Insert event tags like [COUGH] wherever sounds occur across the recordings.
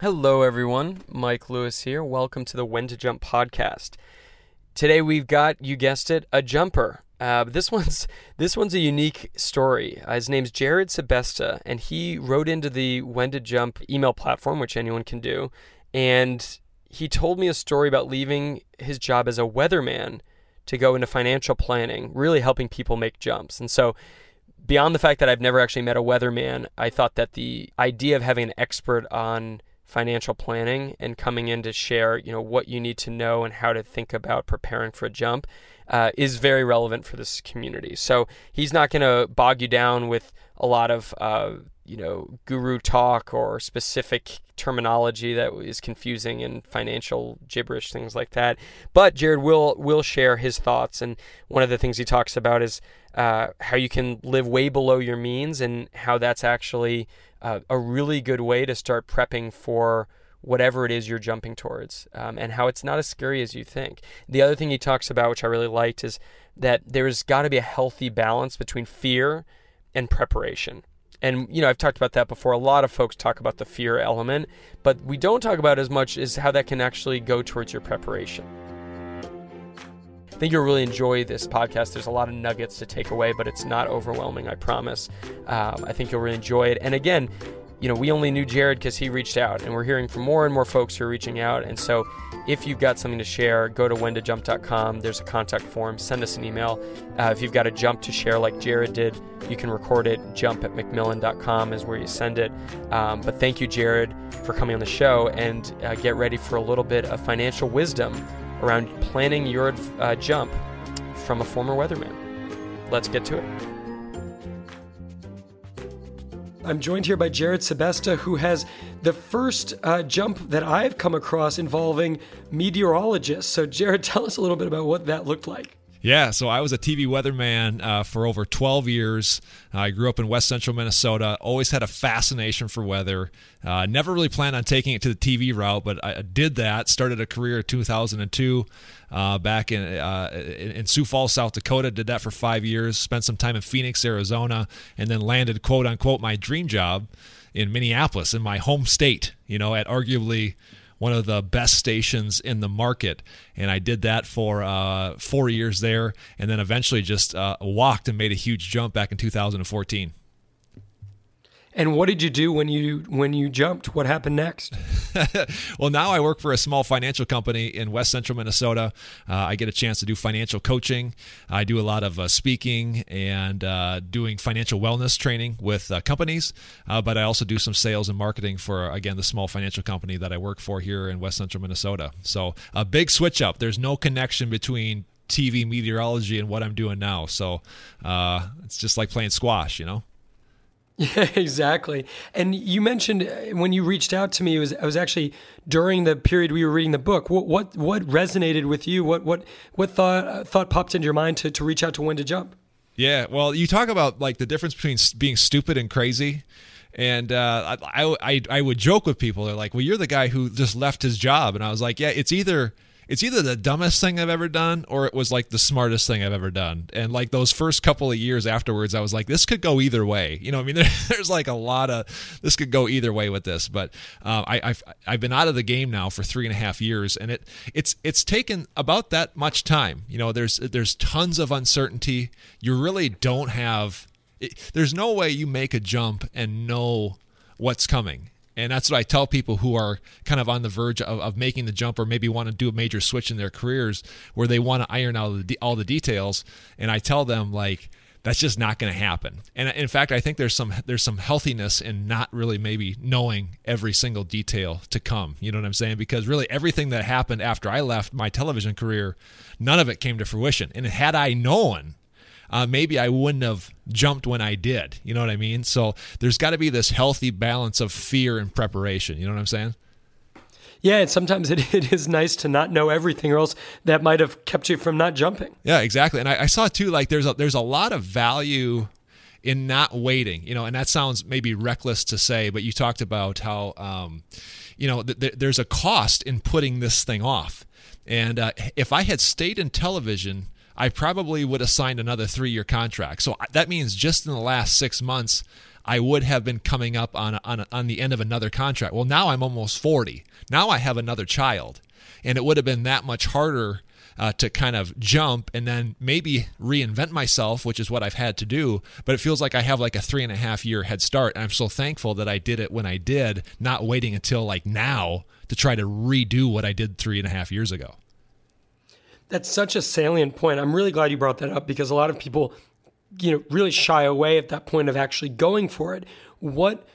Hello, everyone. Mike Lewis here. Welcome to the When to Jump podcast. Today we've got, you guessed it, a jumper. Uh, this one's [LAUGHS] this one's a unique story. Uh, his name's Jared Sebesta, and he wrote into the When to Jump email platform, which anyone can do, and he told me a story about leaving his job as a weatherman to go into financial planning, really helping people make jumps. And so, beyond the fact that I've never actually met a weatherman, I thought that the idea of having an expert on financial planning and coming in to share, you know, what you need to know and how to think about preparing for a jump uh, is very relevant for this community. So he's not going to bog you down with a lot of, uh, you know, guru talk or specific terminology that is confusing and financial gibberish, things like that. But Jared will will share his thoughts, and one of the things he talks about is uh, how you can live way below your means and how that's actually uh, a really good way to start prepping for whatever it is you're jumping towards um, and how it's not as scary as you think. The other thing he talks about, which I really liked, is that there's got to be a healthy balance between fear and preparation. And, you know, I've talked about that before. A lot of folks talk about the fear element, but we don't talk about as much as how that can actually go towards your preparation. I think you'll really enjoy this podcast. There's a lot of nuggets to take away, but it's not overwhelming, I promise. Um, I think you'll really enjoy it. And again, you know, we only knew Jared because he reached out, and we're hearing from more and more folks who are reaching out. And so, if you've got something to share, go to whentojump.com. There's a contact form. Send us an email. Uh, if you've got a jump to share, like Jared did, you can record it. Jump at macmillan.com is where you send it. Um, but thank you, Jared, for coming on the show, and uh, get ready for a little bit of financial wisdom around planning your uh, jump from a former weatherman. Let's get to it. I'm joined here by Jared Sebesta, who has the first uh, jump that I've come across involving meteorologists. So, Jared, [LAUGHS] tell us a little bit about what that looked like. Yeah, so I was a TV weatherman uh, for over 12 years. I grew up in west central Minnesota, always had a fascination for weather. Uh, never really planned on taking it to the TV route, but I did that. Started a career in 2002 uh, back uh, in, in Sioux Falls, South Dakota. Did that for five years. Spent some time in Phoenix, Arizona, and then landed, quote unquote, my dream job in Minneapolis, in my home state, you know, at arguably one of the best stations in the market. And I did that for uh, four years there, and then eventually just uh, walked and made a huge jump back in 2014. And what did you do when you when you jumped? What happened next? [LAUGHS] well, now I work for a small financial company in West Central Minnesota. Uh, I get a chance to do financial coaching. I do a lot of uh, speaking and uh, doing financial wellness training with uh, companies. Uh, but I also do some sales and marketing for again the small financial company that I work for here in West Central Minnesota. So a big switch up. There's no connection between TV meteorology and what I'm doing now. So uh, it's just like playing squash, you know. Yeah, [LAUGHS] exactly. And you mentioned uh, when you reached out to me, it was I was actually during the period we were reading the book. What what what resonated with you? What what what thought uh, thought popped into your mind to to reach out to When to Jump? Yeah, well, you talk about like the difference between being stupid and crazy. And uh, I, I I would joke with people. They're like, "Well, you're the guy who just left his job," and I was like, "Yeah, it's either." It's either the dumbest thing I've ever done or it was like the smartest thing I've ever done. And like those first couple of years afterwards, I was like, this could go either way. You know, I mean, [LAUGHS] there, there's like a lot of this could go either way with this. But uh, I, have I've been out of the game now for three and a half years, and it it's it's taken about that much time. You know, there's there's tons of uncertainty. You really don't have. It, there's no way you make a jump and know what's coming and that's what I tell people who are kind of on the verge of, of making the jump or maybe want to do a major switch in their careers where they want to iron out all the details. And I tell them, like, that's just not going to happen. And in fact, I think there's some there's some healthiness in not really maybe knowing every single detail to come. You know what I'm saying? Because really everything that happened after I left my television career, none of it came to fruition. And had I known uh, maybe I wouldn't have jumped when I did. You know what I mean? So there's got to be this healthy balance of fear and preparation. You know what I'm saying? Yeah, and sometimes it, [LAUGHS] it is nice to not know everything, or else that might have kept you from not jumping. Yeah, exactly. And I, I saw too, like there's a, there's a lot of value in not waiting. You know, and that sounds maybe reckless to say, but you talked about how, um, you know, th- th- there's a cost in putting this thing off. And uh, if I had stayed in television, I probably would have signed another three year contract. So that means just in the last six months, I would have been coming up on on on the end of another contract. Well, now I'm almost 40. Now I have another child, and it would have been that much harder uh, to kind of jump and then maybe reinvent myself, which is what I've had to do. But it feels like I have like a three and a half year head start. And I'm so thankful that I did it when I did, not waiting until like now to try to redo what I did three and a half years ago. That's such a salient point. I'm really glad you brought that up because a lot of people you know, really shy away at that point of actually going for it. What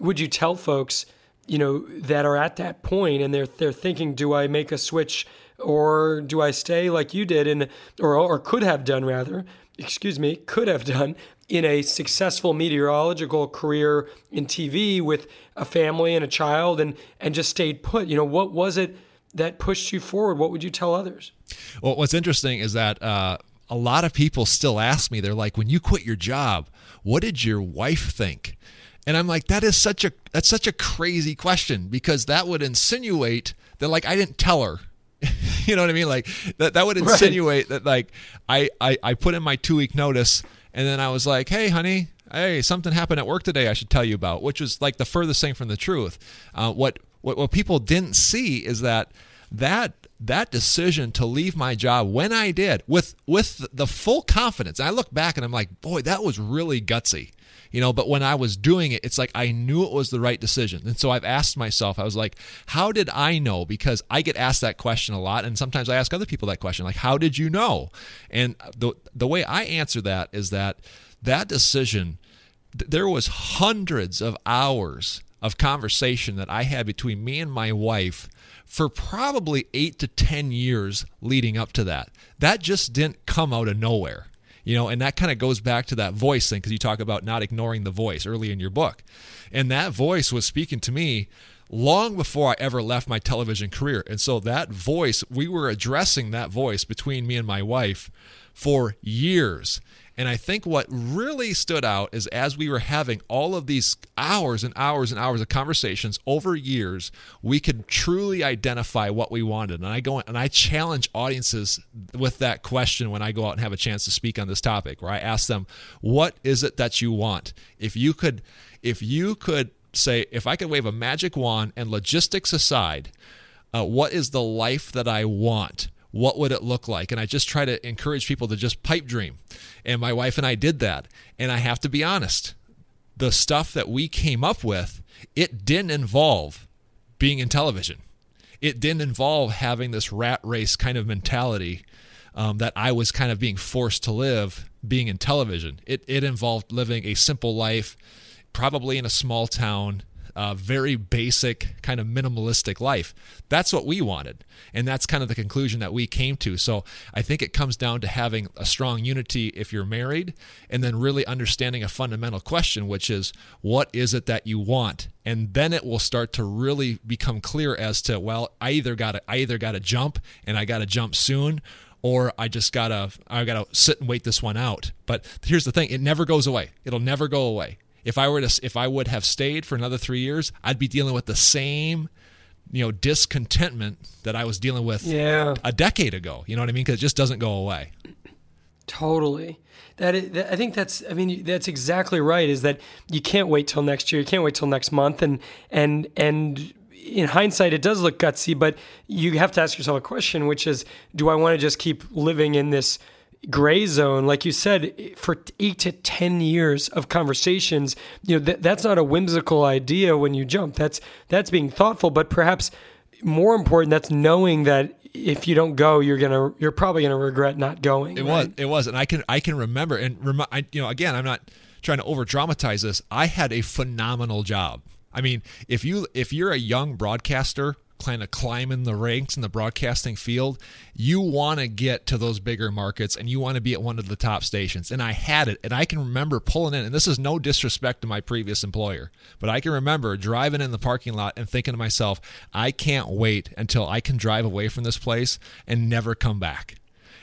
would you tell folks, you know, that are at that point and they're they're thinking, do I make a switch or do I stay like you did and or or could have done rather, excuse me, could have done in a successful meteorological career in TV with a family and a child and and just stayed put. You know, what was it that pushed you forward? What would you tell others? Well, what's interesting is that uh, a lot of people still ask me, they're like, when you quit your job, what did your wife think? And I'm like, that is such a that's such a crazy question because that would insinuate that like I didn't tell her. [LAUGHS] you know what I mean? Like that that would insinuate right. that like I, I I put in my two week notice and then I was like, hey honey, hey something happened at work today I should tell you about, which was like the furthest thing from the truth. Uh, what what what people didn't see is that that that decision to leave my job when I did with with the full confidence. I look back and I'm like, boy, that was really gutsy. You know, but when I was doing it, it's like I knew it was the right decision. And so I've asked myself, I was like, how did I know? Because I get asked that question a lot and sometimes I ask other people that question like, how did you know? And the the way I answer that is that that decision there was hundreds of hours of conversation that I had between me and my wife for probably eight to 10 years leading up to that. That just didn't come out of nowhere. You know, and that kind of goes back to that voice thing because you talk about not ignoring the voice early in your book. And that voice was speaking to me long before I ever left my television career. And so that voice, we were addressing that voice between me and my wife for years. And I think what really stood out is as we were having all of these hours and hours and hours of conversations over years, we could truly identify what we wanted. And I go and I challenge audiences with that question when I go out and have a chance to speak on this topic, where I ask them, "What is it that you want? If you could if you could say if I could wave a magic wand and logistics aside, uh, what is the life that I want? What would it look like? And I just try to encourage people to just pipe dream. And my wife and I did that. And I have to be honest, the stuff that we came up with, it didn't involve being in television. It didn't involve having this rat race kind of mentality um, that I was kind of being forced to live being in television. It, it involved living a simple life, probably in a small town, uh, very basic, kind of minimalistic life. That's what we wanted. And that's kind of the conclusion that we came to. So I think it comes down to having a strong unity if you're married, and then really understanding a fundamental question, which is what is it that you want? And then it will start to really become clear as to, well, I either got to I either got to jump and I got to jump soon, or I just gotta I gotta sit and wait this one out. But here's the thing: it never goes away. It'll never go away if I were to if I would have stayed for another three years, I'd be dealing with the same you know discontentment that I was dealing with yeah. a decade ago. You know what I mean? Because it just doesn't go away. Totally. That, is, that I think that's I mean that's exactly right. Is that you can't wait till next year. You can't wait till next month. And and and in hindsight, it does look gutsy. But you have to ask yourself a question, which is, do I want to just keep living in this gray zone, like you said, for eight to 10 years of conversations, you know, th- that's not a whimsical idea when you jump. That's, that's being thoughtful, but perhaps more important, that's knowing that if you don't go, you're gonna, you're probably gonna regret not going. It right? was, it was, and I can, I can remember, and rem- I, you know, again, I'm not trying to over dramatize this. I had a phenomenal job. I mean, if you, if you're a young broadcaster kind of climbing the ranks in the broadcasting field, you want to get to those bigger markets and you want to be at one of the top stations. And I had it, and I can remember pulling in, and this is no disrespect to my previous employer, but I can remember driving in the parking lot and thinking to myself, I can't wait until I can drive away from this place and never come back.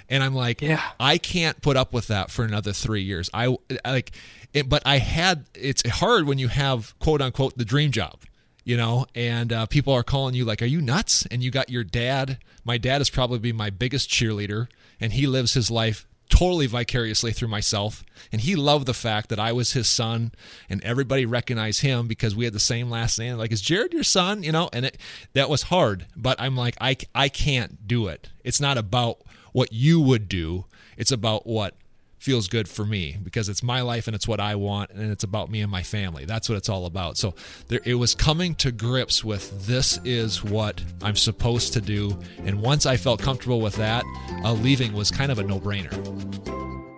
And I'm like, yeah. I can't put up with that for another three years. I like, it, but I had. It's hard when you have quote unquote the dream job you know, and uh, people are calling you like, "Are you nuts?" And you got your dad. My dad has probably my biggest cheerleader, and he lives his life totally vicariously through myself. And he loved the fact that I was his son, and everybody recognized him because we had the same last name. Like, is Jared your son? You know, and it that was hard. But I'm like, I I can't do it. It's not about what you would do. It's about what feels good for me because it's my life and it's what I want and it's about me and my family. That's what it's all about. So there, it was coming to grips with this is what I'm supposed to do. And once I felt comfortable with that, uh, leaving was kind of a no brainer.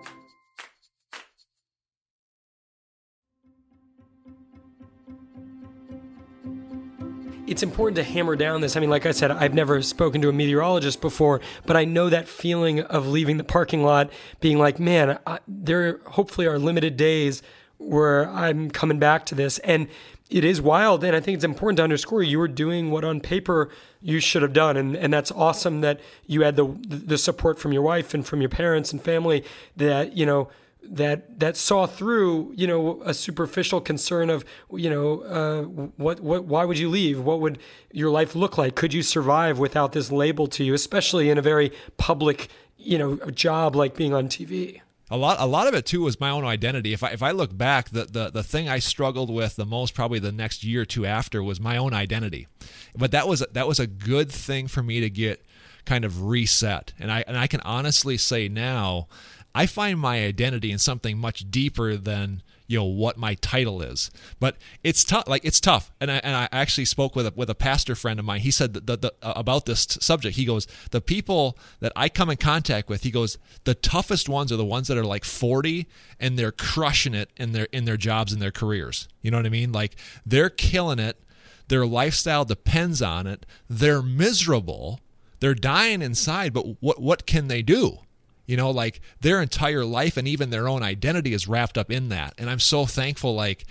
It's important to hammer down this. I mean, like I said, I've never spoken to a meteorologist before, but I know that feeling of leaving the parking lot, being like, man, I, there hopefully are limited days where I'm coming back to this. And it is wild. And I think it's important to underscore you were doing what on paper you should have done. And, and that's awesome that you had the, the support from your wife and from your parents and family that, you know, that that saw through you know a superficial concern of you know uh, what what why would you leave? What would your life look like? Could you survive without this label to you especially in a very public you know job like being on TV a lot a lot of it too was my own identity. If I if I look back the the the thing I struggled with the most probably the next year or two after was my own identity. But that was that was a good thing for me to get kind of reset. And I and I can honestly say now I find my identity in something much deeper than you know what my title is. But it's tough. Like it's tough. And I, and I actually spoke with a, with a pastor friend of mine. He said that the, the, uh, about this subject. He goes, the people that I come in contact with, he goes, the toughest ones are the ones that are like 40 and they're crushing it in their in their jobs and their careers. You know what I mean? Like they're killing it. Their lifestyle depends on it. They're miserable. They're dying inside. But what what can they do? You know, like their entire life and even their own identity is wrapped up in that. And I'm so thankful, like,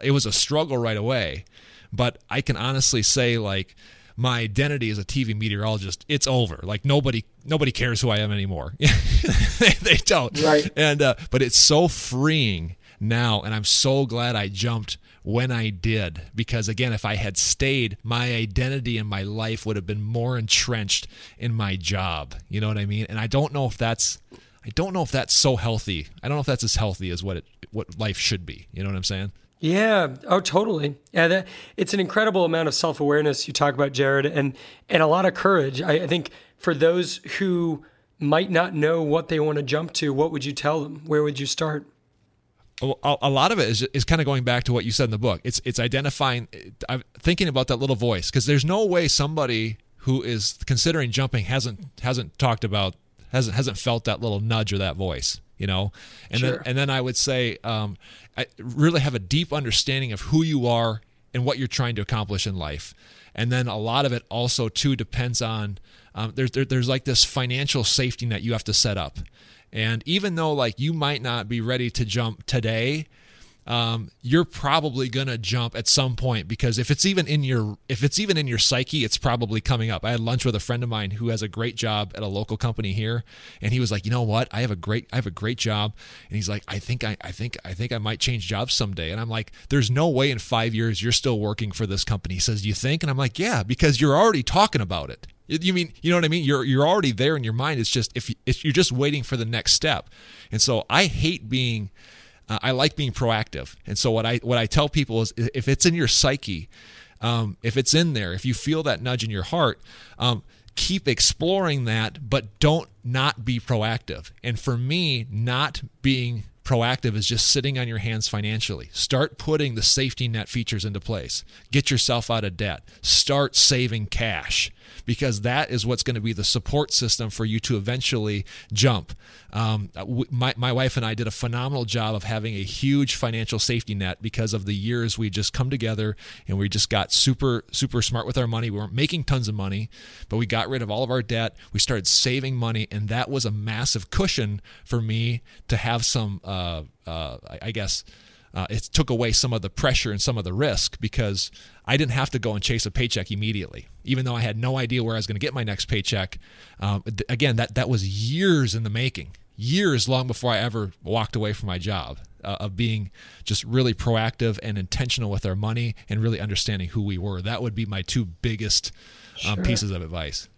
it was a struggle right away. But I can honestly say, like, my identity as a TV meteorologist, it's over. Like nobody nobody cares who I am anymore. [LAUGHS] they, they, don't. Right. And uh, but it's so freeing now, and I'm so glad I jumped when I did. Because again, if I had stayed, my identity and my life would have been more entrenched in my job. You know what I mean? And I don't know if that's I don't know if that's so healthy. I don't know if that's as healthy as what it what life should be. You know what I'm saying? Yeah. Oh, totally. Yeah. That, it's an incredible amount of self awareness you talk about, Jared, and and a lot of courage. I, I think for those who might not know what they want to jump to, what would you tell them? Where would you start? A lot of it is, is kind of going back to what you said in the book. It's it's identifying, I'm thinking about that little voice because there's no way somebody who is considering jumping hasn't hasn't talked about hasn't hasn't felt that little nudge or that voice, you know. And sure. then and then I would say, um, I really have a deep understanding of who you are and what you're trying to accomplish in life. And then a lot of it also too depends on um, there's there, there's like this financial safety net you have to set up. And even though like you might not be ready to jump today, um, you're probably gonna jump at some point because if it's even in your if it's even in your psyche, it's probably coming up. I had lunch with a friend of mine who has a great job at a local company here, and he was like, you know what, I have a great I have a great job, and he's like, I think I I think I think I might change jobs someday, and I'm like, there's no way in five years you're still working for this company. He says, you think? And I'm like, yeah, because you're already talking about it. You mean you know what I mean? You're you're already there in your mind. It's just if, if you're just waiting for the next step, and so I hate being uh, I like being proactive. And so what I what I tell people is if it's in your psyche, um, if it's in there, if you feel that nudge in your heart, um, keep exploring that, but don't not be proactive. And for me, not being proactive is just sitting on your hands financially. Start putting the safety net features into place. Get yourself out of debt. Start saving cash because that is what's going to be the support system for you to eventually jump. Um, my, my wife and I did a phenomenal job of having a huge financial safety net because of the years we just come together and we just got super, super smart with our money. We weren't making tons of money, but we got rid of all of our debt. We started saving money, and that was a massive cushion for me to have some, uh, uh, I guess, uh, it took away some of the pressure and some of the risk because I didn't have to go and chase a paycheck immediately, even though I had no idea where I was going to get my next paycheck. Um, th- again, that that was years in the making, years long before I ever walked away from my job uh, of being just really proactive and intentional with our money and really understanding who we were. That would be my two biggest um, sure. pieces of advice.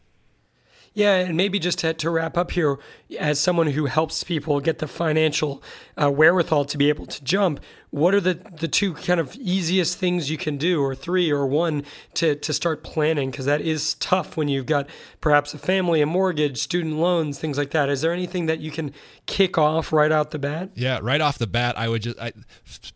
Yeah, and maybe just to, to, wrap up here, as someone who helps people get the financial uh, wherewithal to be able to jump, what are the, the two kind of easiest things you can do, or three, or one to, to start planning? Because that is tough when you've got perhaps a family, a mortgage, student loans, things like that. Is there anything that you can kick off right out the bat? Yeah, right off the bat, I would just, I,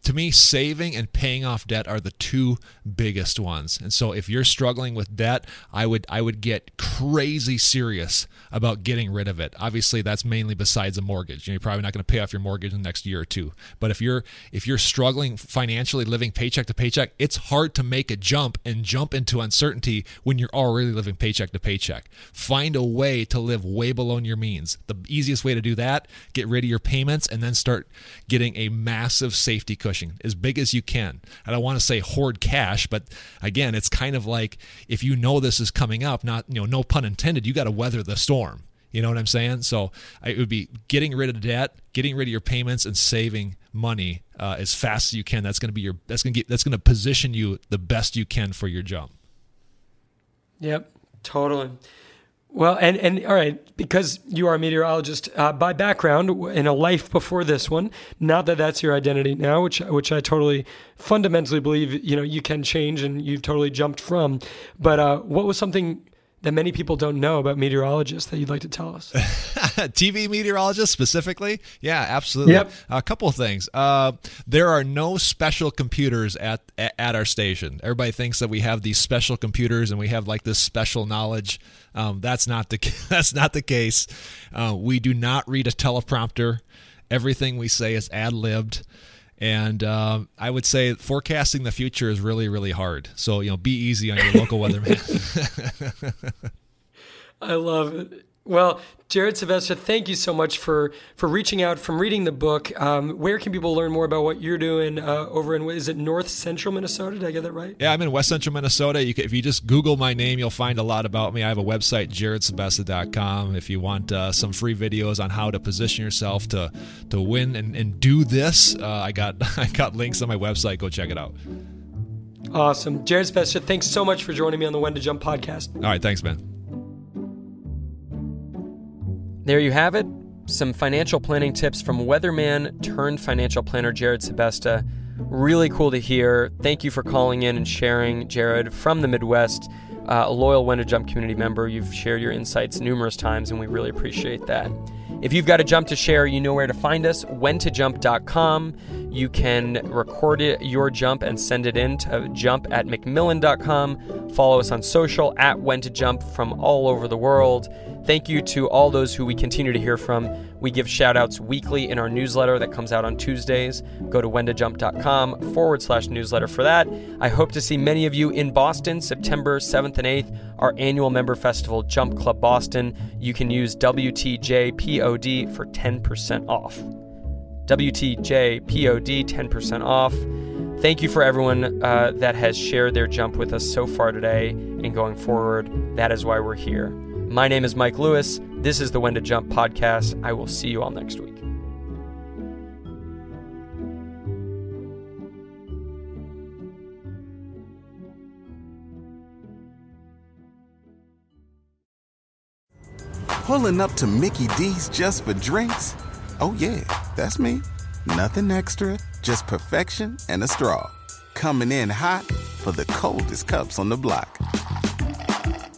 to me, saving and paying off debt are the two biggest ones. And so if you're struggling with debt, I would, I would get crazy serious about getting rid of it. Obviously, that's mainly besides a mortgage. You're probably not going to pay off your mortgage in the next year or two. But if you're, if you're struggling financially, living paycheck to paycheck, it's hard to make a jump and jump into uncertainty when you're already living paycheck to paycheck. Find a way to live way below your means. The easiest way to do that, get rid of your payments and then start getting a massive safety cushion as big as you can. I don't want to say hoard cash, but again, it's kind of like if you know this is coming up, not, you know, no pun intended, you got to weather the storm. You know what I'm saying? So it would be getting rid of debt, getting rid of your payments, and saving money uh, as fast as you can. That's going to be your that's going to that's going to position you the best you can for your jump. Yep, totally. Well, and and all right, because you are a meteorologist uh, by background in a life before this one. Not that that's your identity now, which which I totally fundamentally believe you know you can change and you've totally jumped from. But uh, what was something that many people don't know about meteorologists that you'd like to tell us? [LAUGHS] TV meteorologists specifically? Yeah, absolutely. Yep. A couple of things. Uh, there are no special computers at at our station. Everybody thinks that we have these special computers and we have like this special knowledge. Um, that's not the [LAUGHS] that's not the case. Uh, we do not read a teleprompter. Everything we say is ad libbed. And uh, I would say forecasting the future is really, really hard. So, you know, be easy on your local weatherman. [LAUGHS] I love it. Well, Jared Sebesta, thank you so much for for reaching out, from reading the book. Um, where can people learn more about what you're doing uh, over in is it North Central Minnesota? Did I get that right? Yeah, I'm in West Central Minnesota. You can, if you just Google my name, you'll find a lot about me. I have a website, jaredsebesta.com. If you want uh, some free videos on how to position yourself to to win and, and do this, uh, I got [LAUGHS] I got links on my website. Go check it out. Awesome, Jared Sebesta. Thanks so much for joining me on the When to Jump podcast. All right, thanks, man. There you have it. Some financial planning tips from weatherman turned financial planner Jared Sebesta. Really cool to hear. Thank you for calling in and sharing, Jared, from the Midwest. Uh, a loyal When to Jump community member. You've shared your insights numerous times, and we really appreciate that. If you've got a jump to share, you know where to find us, whentojump.com. You can record it, your jump and send it in to jump at macmillan.com. Follow us on social at when to jump from all over the world. Thank you to all those who we continue to hear from. We give shout outs weekly in our newsletter that comes out on Tuesdays. Go to whentojump.com forward slash newsletter for that. I hope to see many of you in Boston September 7th and 8th, our annual member festival, Jump Club Boston. You can use WTJPOD for 10% off. WTJPOD, 10% off. Thank you for everyone uh, that has shared their jump with us so far today and going forward. That is why we're here. My name is Mike Lewis. This is the When to Jump podcast. I will see you all next week. Pulling up to Mickey D's just for drinks? Oh, yeah, that's me. Nothing extra, just perfection and a straw. Coming in hot for the coldest cups on the block.